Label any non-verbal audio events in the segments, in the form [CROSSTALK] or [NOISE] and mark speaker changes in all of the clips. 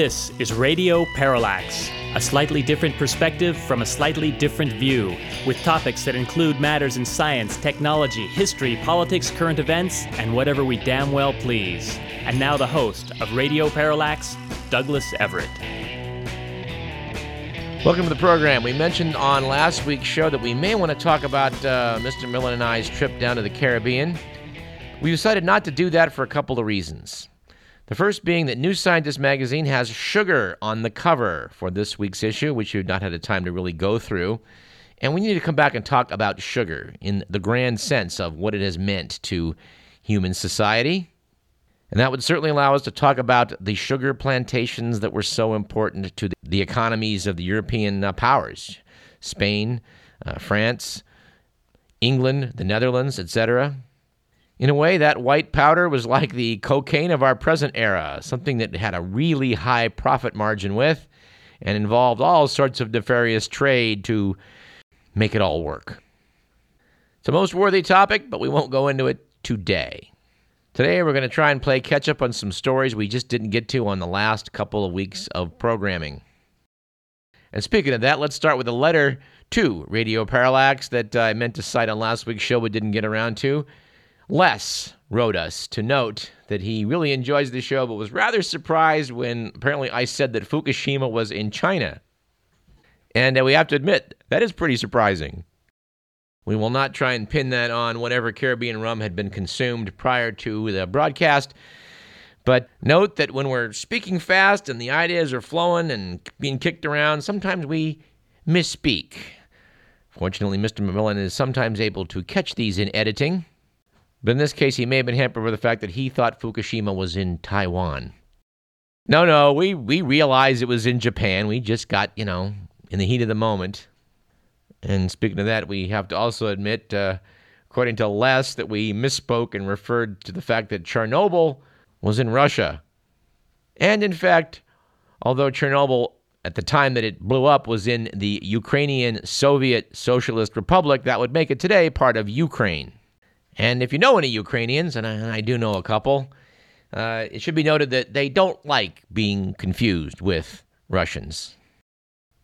Speaker 1: This is Radio Parallax, a slightly different perspective from a slightly different view, with topics that include matters in science, technology, history, politics, current events, and whatever we damn well please. And now the host of Radio Parallax, Douglas Everett.
Speaker 2: Welcome to the program. We mentioned on last week's show that we may want to talk about uh, Mr. Millen and I's trip down to the Caribbean. We decided not to do that for a couple of reasons. The first being that New Scientist magazine has sugar on the cover for this week's issue, which you've not had a time to really go through. And we need to come back and talk about sugar in the grand sense of what it has meant to human society. And that would certainly allow us to talk about the sugar plantations that were so important to the economies of the European uh, powers Spain, uh, France, England, the Netherlands, etc. In a way, that white powder was like the cocaine of our present era, something that had a really high profit margin with and involved all sorts of nefarious trade to make it all work. It's a most worthy topic, but we won't go into it today. Today, we're going to try and play catch up on some stories we just didn't get to on the last couple of weeks of programming. And speaking of that, let's start with a letter to Radio Parallax that uh, I meant to cite on last week's show but didn't get around to. Les wrote us to note that he really enjoys the show, but was rather surprised when apparently I said that Fukushima was in China. And uh, we have to admit, that is pretty surprising. We will not try and pin that on whatever Caribbean rum had been consumed prior to the broadcast. But note that when we're speaking fast and the ideas are flowing and being kicked around, sometimes we misspeak. Fortunately, Mr. McMillan is sometimes able to catch these in editing. But in this case, he may have been hampered by the fact that he thought Fukushima was in Taiwan. No, no, we, we realized it was in Japan. We just got, you know, in the heat of the moment. And speaking of that, we have to also admit, uh, according to Les, that we misspoke and referred to the fact that Chernobyl was in Russia. And in fact, although Chernobyl at the time that it blew up was in the Ukrainian Soviet Socialist Republic, that would make it today part of Ukraine. And if you know any Ukrainians, and I, and I do know a couple, uh, it should be noted that they don't like being confused with Russians,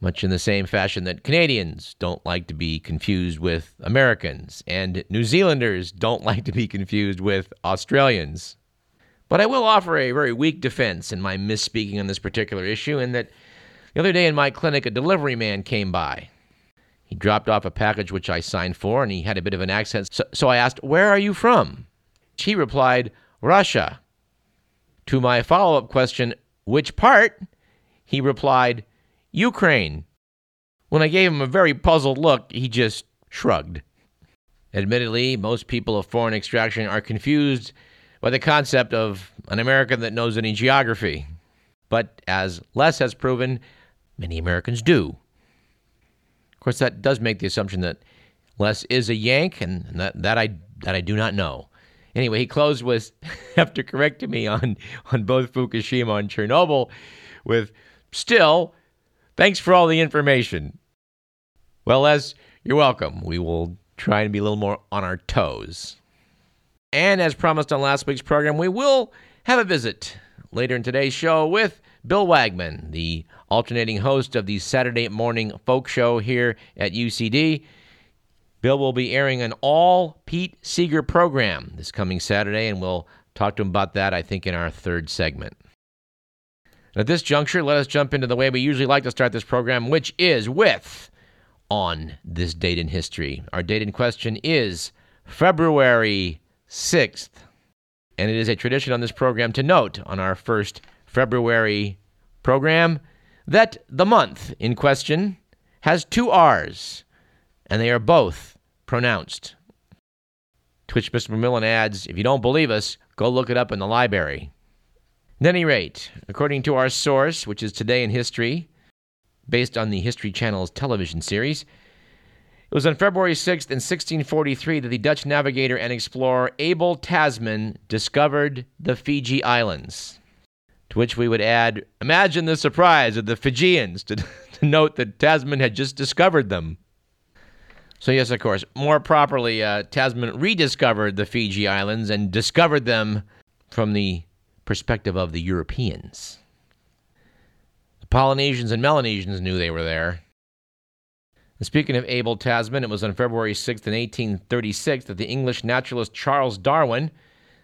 Speaker 2: much in the same fashion that Canadians don't like to be confused with Americans, and New Zealanders don't [LAUGHS] like to be confused with Australians. But I will offer a very weak defense in my misspeaking on this particular issue, in that the other day in my clinic, a delivery man came by. He dropped off a package which I signed for, and he had a bit of an accent. So, so I asked, Where are you from? He replied, Russia. To my follow up question, Which part? He replied, Ukraine. When I gave him a very puzzled look, he just shrugged. Admittedly, most people of foreign extraction are confused by the concept of an American that knows any geography. But as Les has proven, many Americans do. Of course, that does make the assumption that Les is a Yank, and that, that I that I do not know. Anyway, he closed with [LAUGHS] after correcting me on on both Fukushima and Chernobyl with still thanks for all the information. Well, Les, you're welcome. We will try and be a little more on our toes. And as promised on last week's program, we will have a visit later in today's show with Bill Wagman, the alternating host of the Saturday morning folk show here at UCD. Bill will be airing an all Pete Seeger program this coming Saturday, and we'll talk to him about that, I think, in our third segment. At this juncture, let us jump into the way we usually like to start this program, which is with On This Date in History. Our date in question is February 6th. And it is a tradition on this program to note on our first February program that the month in question has two R's, and they are both pronounced. To which Mr. Millen adds, if you don't believe us, go look it up in the library. At any rate, according to our source, which is Today in History, based on the History Channel's television series, it was on February 6th in 1643 that the Dutch navigator and explorer Abel Tasman discovered the Fiji Islands. To which we would add, imagine the surprise of the Fijians to, [LAUGHS] to note that Tasman had just discovered them. So, yes, of course, more properly, uh, Tasman rediscovered the Fiji Islands and discovered them from the perspective of the Europeans. The Polynesians and Melanesians knew they were there. And speaking of Abel Tasman, it was on February 6th in 1836 that the English naturalist Charles Darwin,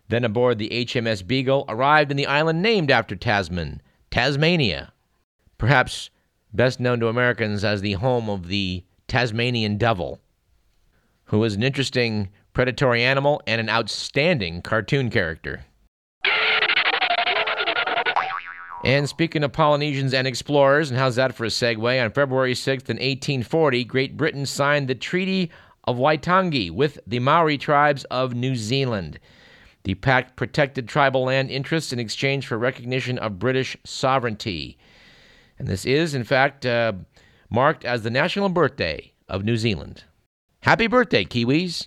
Speaker 2: then aboard the HMS Beagle, arrived in the island named after Tasman, Tasmania. Perhaps best known to Americans as the home of the Tasmanian devil, who is an interesting predatory animal and an outstanding cartoon character. And speaking of Polynesians and explorers, and how's that for a segue? On February 6th, in 1840, Great Britain signed the Treaty of Waitangi with the Maori tribes of New Zealand. The pact protected tribal land interests in exchange for recognition of British sovereignty. And this is, in fact, uh, marked as the national birthday of New Zealand. Happy birthday, Kiwis!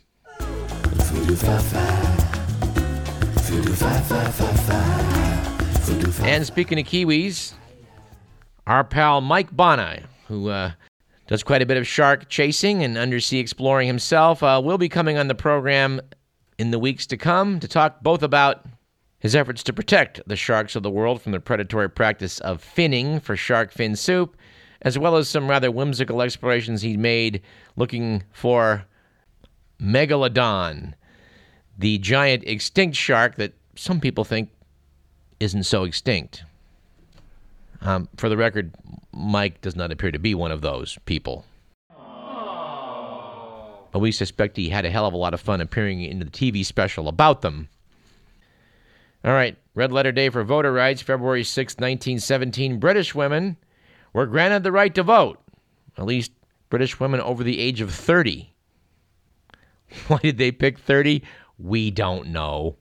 Speaker 2: And speaking of Kiwis, our pal Mike Bona, who uh, does quite a bit of shark chasing and undersea exploring himself, uh, will be coming on the program in the weeks to come to talk both about his efforts to protect the sharks of the world from the predatory practice of finning for shark fin soup, as well as some rather whimsical explorations he made looking for Megalodon, the giant extinct shark that some people think isn't so extinct. Um, for the record, Mike does not appear to be one of those people. But we suspect he had a hell of a lot of fun appearing in the TV special about them. All right, red letter day for voter rights, February 6, 1917. British women were granted the right to vote, at least British women over the age of 30. [LAUGHS] Why did they pick 30? We don't know.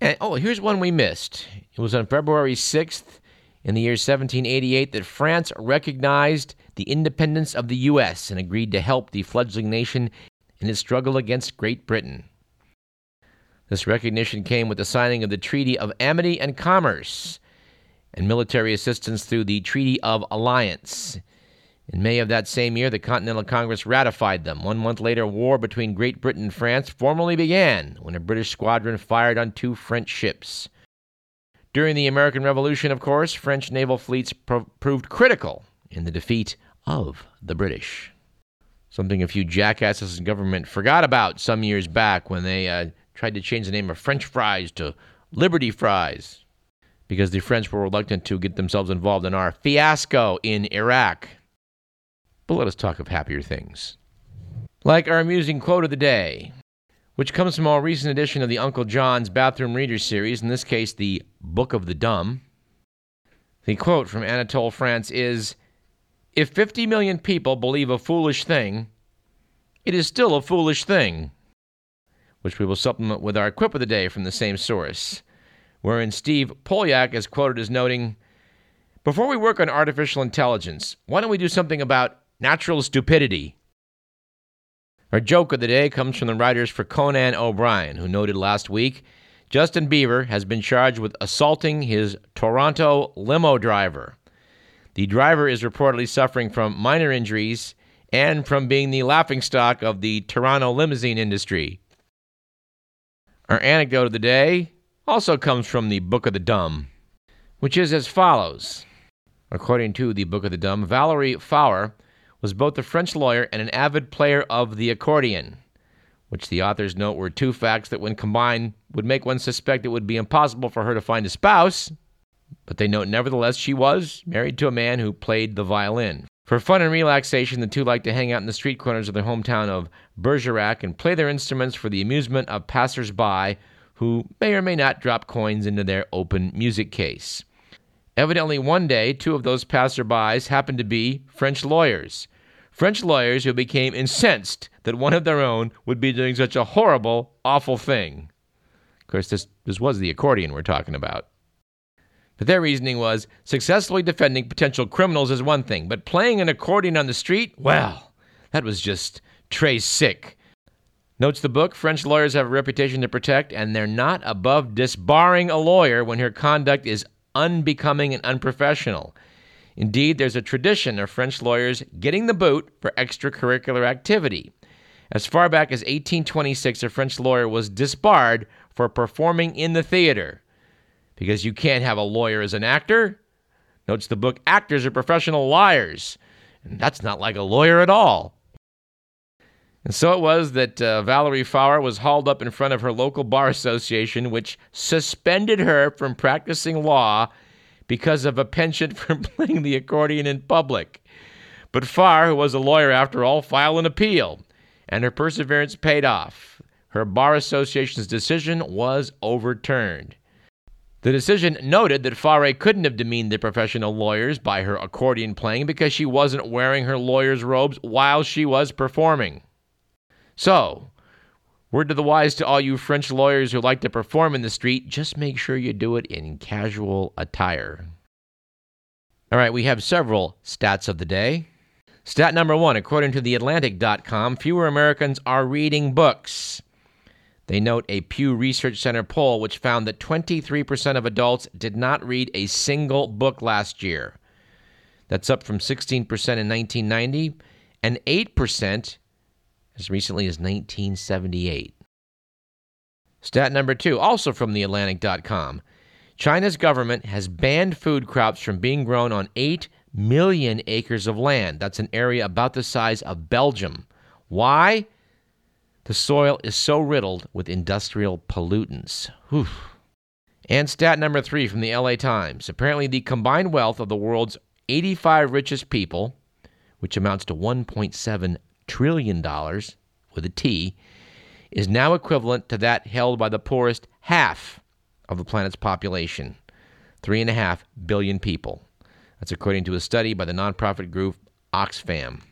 Speaker 2: And oh, here's one we missed. It was on February 6th in the year 1788 that France recognized the independence of the U.S. and agreed to help the fledgling nation in its struggle against Great Britain. This recognition came with the signing of the Treaty of Amity and Commerce and military assistance through the Treaty of Alliance in May of that same year, the Continental Congress ratified them. One month later, war between Great Britain and France formally began when a British squadron fired on two French ships. During the American Revolution, of course, French naval fleets pro- proved critical in the defeat of the British. Something a few jackasses in government forgot about some years back when they uh, tried to change the name of French fries to Liberty Fries because the French were reluctant to get themselves involved in our fiasco in Iraq. But let us talk of happier things. Like our amusing quote of the day, which comes from a recent edition of the Uncle John's Bathroom Reader series, in this case, the Book of the Dumb. The quote from Anatole France is If 50 million people believe a foolish thing, it is still a foolish thing. Which we will supplement with our quip of the day from the same source, wherein Steve Polyak is quoted as noting Before we work on artificial intelligence, why don't we do something about natural stupidity. Our joke of the day comes from the writers for Conan O'Brien, who noted last week Justin Bieber has been charged with assaulting his Toronto limo driver. The driver is reportedly suffering from minor injuries and from being the laughingstock of the Toronto limousine industry. Our anecdote of the day also comes from the Book of the Dumb, which is as follows. According to the Book of the Dumb, Valerie Faure was both a French lawyer and an avid player of the accordion, which the authors note were two facts that, when combined, would make one suspect it would be impossible for her to find a spouse. But they note, nevertheless, she was married to a man who played the violin. For fun and relaxation, the two liked to hang out in the street corners of their hometown of Bergerac and play their instruments for the amusement of passers by who may or may not drop coins into their open music case. Evidently, one day, two of those passerbys happened to be French lawyers, French lawyers who became incensed that one of their own would be doing such a horrible, awful thing. Of course, this, this was the accordion we're talking about. Their reasoning was successfully defending potential criminals is one thing, but playing an accordion on the street, well, that was just très sick. Notes the book French lawyers have a reputation to protect, and they're not above disbarring a lawyer when her conduct is unbecoming and unprofessional. Indeed, there's a tradition of French lawyers getting the boot for extracurricular activity. As far back as 1826, a French lawyer was disbarred for performing in the theater. Because you can't have a lawyer as an actor, notes the book Actors are Professional Liars. And that's not like a lawyer at all. And so it was that uh, Valerie Faure was hauled up in front of her local bar association, which suspended her from practicing law because of a penchant [LAUGHS] for playing the accordion in public. But Faure, who was a lawyer after all, filed an appeal, and her perseverance paid off. Her bar association's decision was overturned. The decision noted that Faure couldn't have demeaned the professional lawyers by her accordion playing because she wasn't wearing her lawyer's robes while she was performing. So, word to the wise to all you French lawyers who like to perform in the street just make sure you do it in casual attire. All right, we have several stats of the day. Stat number one according to TheAtlantic.com, fewer Americans are reading books. They note a Pew Research Center poll which found that 23% of adults did not read a single book last year. That's up from 16% in 1990 and 8% as recently as 1978. Stat number two, also from TheAtlantic.com. China's government has banned food crops from being grown on 8 million acres of land. That's an area about the size of Belgium. Why? The soil is so riddled with industrial pollutants. Whew. And stat number three from the LA Times. Apparently, the combined wealth of the world's 85 richest people, which amounts to 1.7 trillion dollars with a T is now equivalent to that held by the poorest half of the planet's population, three and a half billion people. That's according to a study by the nonprofit group Oxfam.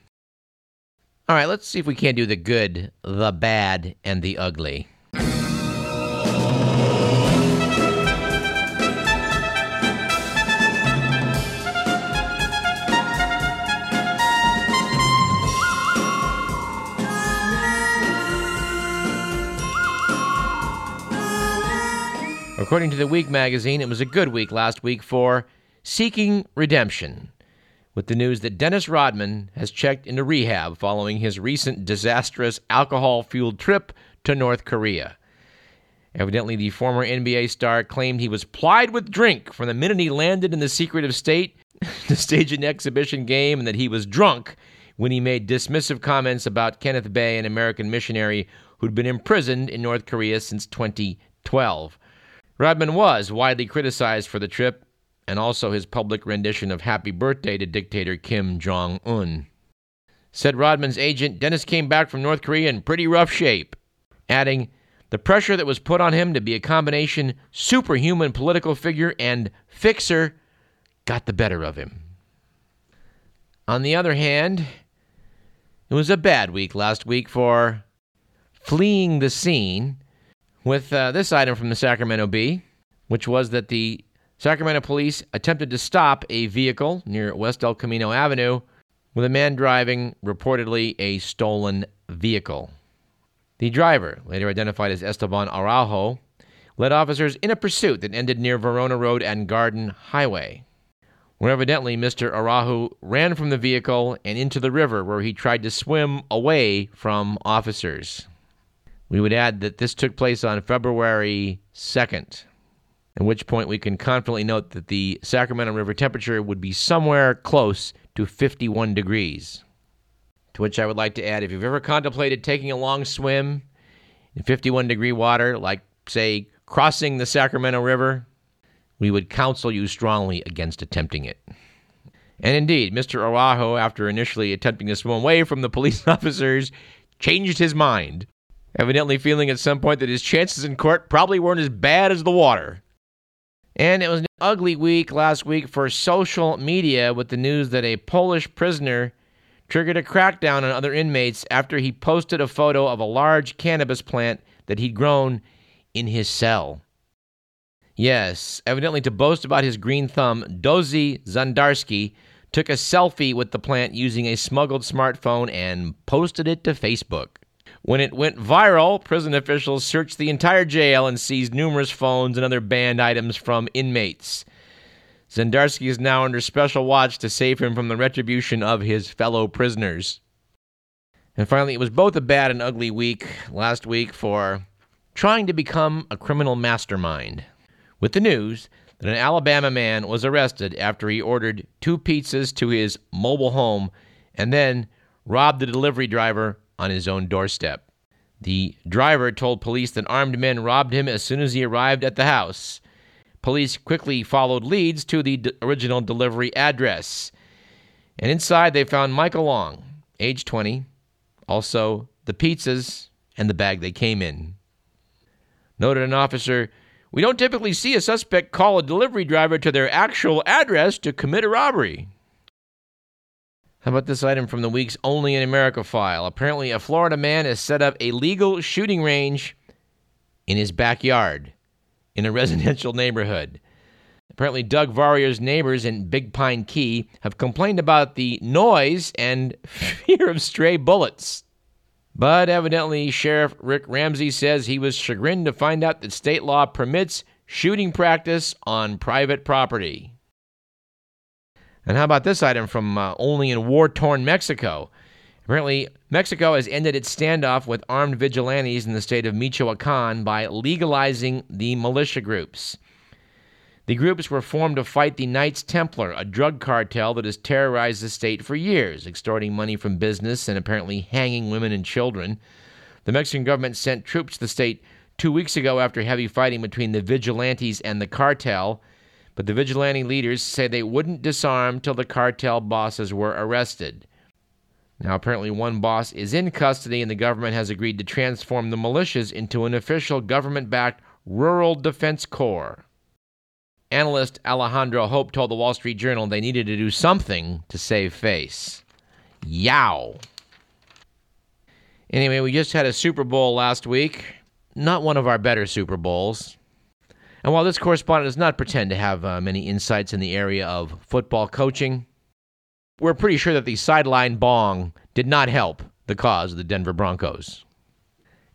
Speaker 2: All right, let's see if we can't do the good, the bad, and the ugly. According to the Week magazine, it was a good week last week for Seeking Redemption, with the news that Dennis Rodman has checked into rehab following his recent disastrous alcohol fueled trip to North Korea. Evidently, the former NBA star claimed he was plied with drink from the minute he landed in the secretive state [LAUGHS] to stage an exhibition game and that he was drunk when he made dismissive comments about Kenneth Bae, an American missionary who'd been imprisoned in North Korea since 2012. Rodman was widely criticized for the trip and also his public rendition of Happy Birthday to dictator Kim Jong un. Said Rodman's agent, Dennis came back from North Korea in pretty rough shape, adding, the pressure that was put on him to be a combination superhuman political figure and fixer got the better of him. On the other hand, it was a bad week last week for fleeing the scene with uh, this item from the Sacramento Bee, which was that the Sacramento police attempted to stop a vehicle near West El Camino Avenue with a man driving reportedly a stolen vehicle. The driver, later identified as Esteban Araujo, led officers in a pursuit that ended near Verona Road and Garden Highway, where evidently Mr. Araujo ran from the vehicle and into the river where he tried to swim away from officers. We would add that this took place on February 2nd, at which point we can confidently note that the Sacramento River temperature would be somewhere close to 51 degrees. To which I would like to add if you've ever contemplated taking a long swim in 51 degree water, like, say, crossing the Sacramento River, we would counsel you strongly against attempting it. And indeed, Mr. Araujo, after initially attempting to swim away from the police [LAUGHS] officers, changed his mind evidently feeling at some point that his chances in court probably weren't as bad as the water. And it was an ugly week last week for social media with the news that a Polish prisoner triggered a crackdown on other inmates after he posted a photo of a large cannabis plant that he'd grown in his cell. Yes, evidently to boast about his green thumb, Dozy Zandarski took a selfie with the plant using a smuggled smartphone and posted it to Facebook. When it went viral, prison officials searched the entire jail and seized numerous phones and other banned items from inmates. Zandarski is now under special watch to save him from the retribution of his fellow prisoners. And finally, it was both a bad and ugly week last week for trying to become a criminal mastermind. With the news that an Alabama man was arrested after he ordered two pizzas to his mobile home and then robbed the delivery driver on his own doorstep. The driver told police that armed men robbed him as soon as he arrived at the house. Police quickly followed leads to the d- original delivery address. And inside they found Michael Long, age 20, also the pizzas and the bag they came in. Noted an officer, we don't typically see a suspect call a delivery driver to their actual address to commit a robbery. How about this item from the week's Only in America file? Apparently, a Florida man has set up a legal shooting range in his backyard in a [LAUGHS] residential neighborhood. Apparently, Doug Varrieur's neighbors in Big Pine Key have complained about the noise and [LAUGHS] fear of stray bullets. But evidently, Sheriff Rick Ramsay says he was chagrined to find out that state law permits shooting practice on private property. And how about this item from uh, only in war torn Mexico? Apparently, Mexico has ended its standoff with armed vigilantes in the state of Michoacan by legalizing the militia groups. The groups were formed to fight the Knights Templar, a drug cartel that has terrorized the state for years, extorting money from business and apparently hanging women and children. The Mexican government sent troops to the state two weeks ago after heavy fighting between the vigilantes and the cartel. But the vigilante leaders say they wouldn't disarm till the cartel bosses were arrested. Now, apparently, one boss is in custody, and the government has agreed to transform the militias into an official government backed rural defense corps. Analyst Alejandro Hope told the Wall Street Journal they needed to do something to save face. Yow. Anyway, we just had a Super Bowl last week. Not one of our better Super Bowls. And while this correspondent does not pretend to have uh, many insights in the area of football coaching, we're pretty sure that the sideline bong did not help the cause of the Denver Broncos.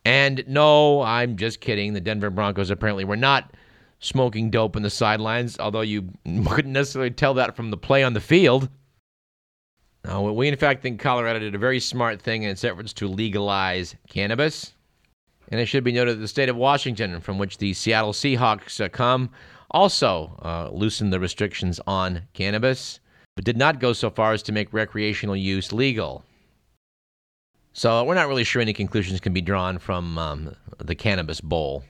Speaker 2: And no, I'm just kidding. The Denver Broncos apparently were not smoking dope in the sidelines, although you [LAUGHS] couldn't necessarily tell that from the play on the field. No, we in fact think Colorado did a very smart thing in its efforts to legalize cannabis. And it should be noted that the state of Washington, from which the Seattle Seahawks uh, come, also uh, loosened the restrictions on cannabis, but did not go so far as to make recreational use legal. So we're not really sure any conclusions can be drawn from um, the cannabis bowl.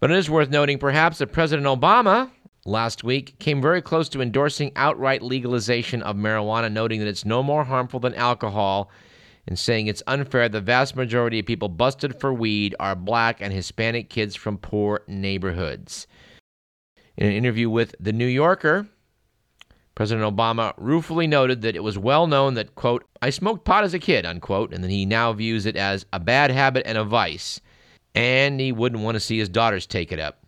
Speaker 2: But it is worth noting, perhaps, that President Obama last week came very close to endorsing outright legalization of marijuana, noting that it's no more harmful than alcohol and saying it's unfair the vast majority of people busted for weed are black and Hispanic kids from poor neighborhoods. In an interview with The New Yorker, President Obama ruefully noted that it was well known that, quote, I smoked pot as a kid, unquote, and that he now views it as a bad habit and a vice, and he wouldn't want to see his daughters take it up.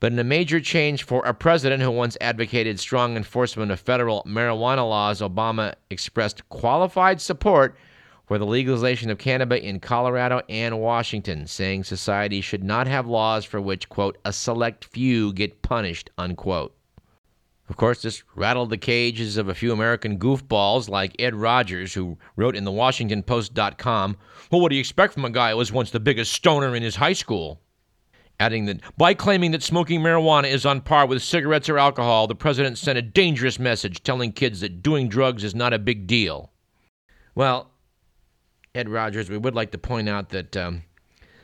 Speaker 2: But in a major change for a president who once advocated strong enforcement of federal marijuana laws, Obama expressed qualified support for the legalization of cannabis in Colorado and Washington, saying society should not have laws for which, quote, a select few get punished, unquote. Of course, this rattled the cages of a few American goofballs like Ed Rogers, who wrote in the WashingtonPost.com, Well, what do you expect from a guy who was once the biggest stoner in his high school? Adding that by claiming that smoking marijuana is on par with cigarettes or alcohol, the president sent a dangerous message telling kids that doing drugs is not a big deal. Well, Ed Rogers, we would like to point out that um,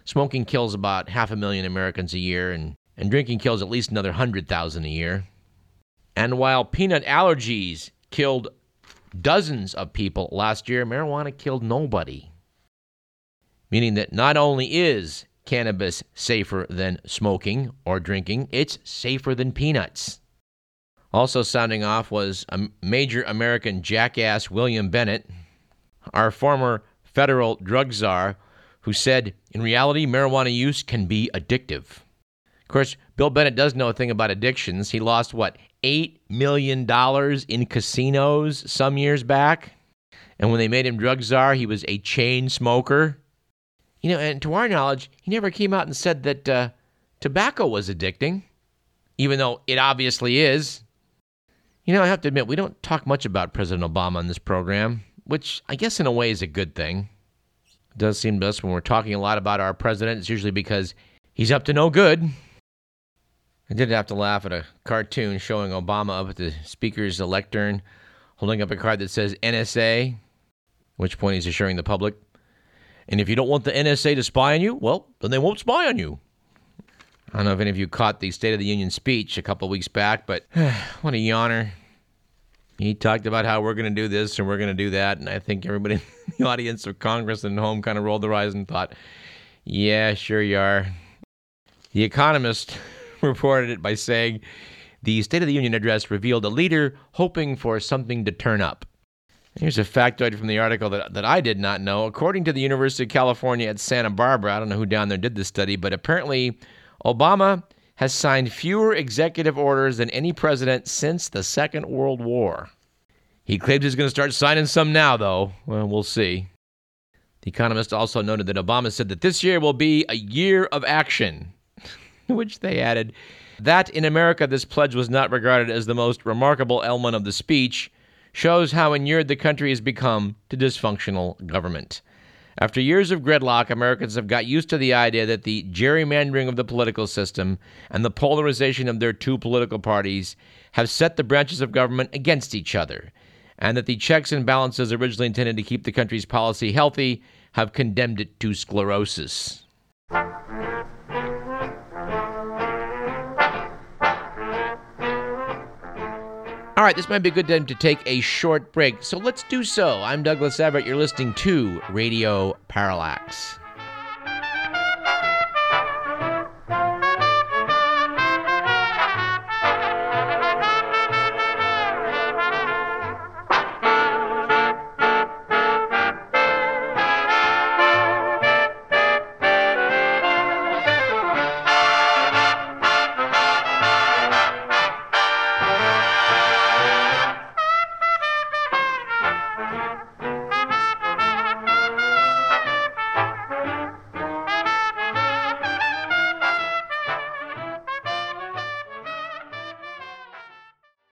Speaker 2: smoking kills about half a million Americans a year, and, and drinking kills at least another 100,000 a year. And while peanut allergies killed dozens of people last year, marijuana killed nobody. Meaning that not only is cannabis safer than smoking or drinking, it's safer than peanuts. Also, sounding off was a major American jackass, William Bennett, our former federal drug czar, who said, in reality, marijuana use can be addictive. Of course, Bill Bennett does know a thing about addictions. He lost, what, $8 million in casinos some years back? And when they made him drug czar, he was a chain smoker. You know, and to our knowledge, he never came out and said that uh, tobacco was addicting, even though it obviously is. You know, I have to admit, we don't talk much about President Obama on this program which I guess in a way is a good thing. It does seem to us when we're talking a lot about our president, it's usually because he's up to no good. I did have to laugh at a cartoon showing Obama up at the speaker's lectern holding up a card that says NSA, which point he's assuring the public. And if you don't want the NSA to spy on you, well, then they won't spy on you. I don't know if any of you caught the State of the Union speech a couple weeks back, but [SIGHS] what a yawner. He talked about how we're going to do this and we're going to do that. And I think everybody [LAUGHS] in the audience of Congress and home kind of rolled their eyes and thought, yeah, sure you are. The Economist [LAUGHS] reported it by saying the State of the Union address revealed a leader hoping for something to turn up. Here's a factoid from the article that, that I did not know. According to the University of California at Santa Barbara, I don't know who down there did this study, but apparently Obama has signed fewer executive orders than any president since the Second World War. He claims he's going to start signing some now, though. Well, we'll see. The Economist also noted that Obama said that this year will be a year of action, [LAUGHS] which they added that in America this pledge was not regarded as the most remarkable element of the speech shows how inured the country has become to dysfunctional government. After years of gridlock, Americans have got used to the idea that the gerrymandering of the political system and the polarization of their two political parties have set the branches of government against each other, and that the checks and balances originally intended to keep the country's policy healthy have condemned it to sclerosis. All right, this might be a good time to take a short break, so let's do so. I'm Douglas Everett. You're listening to Radio Parallax.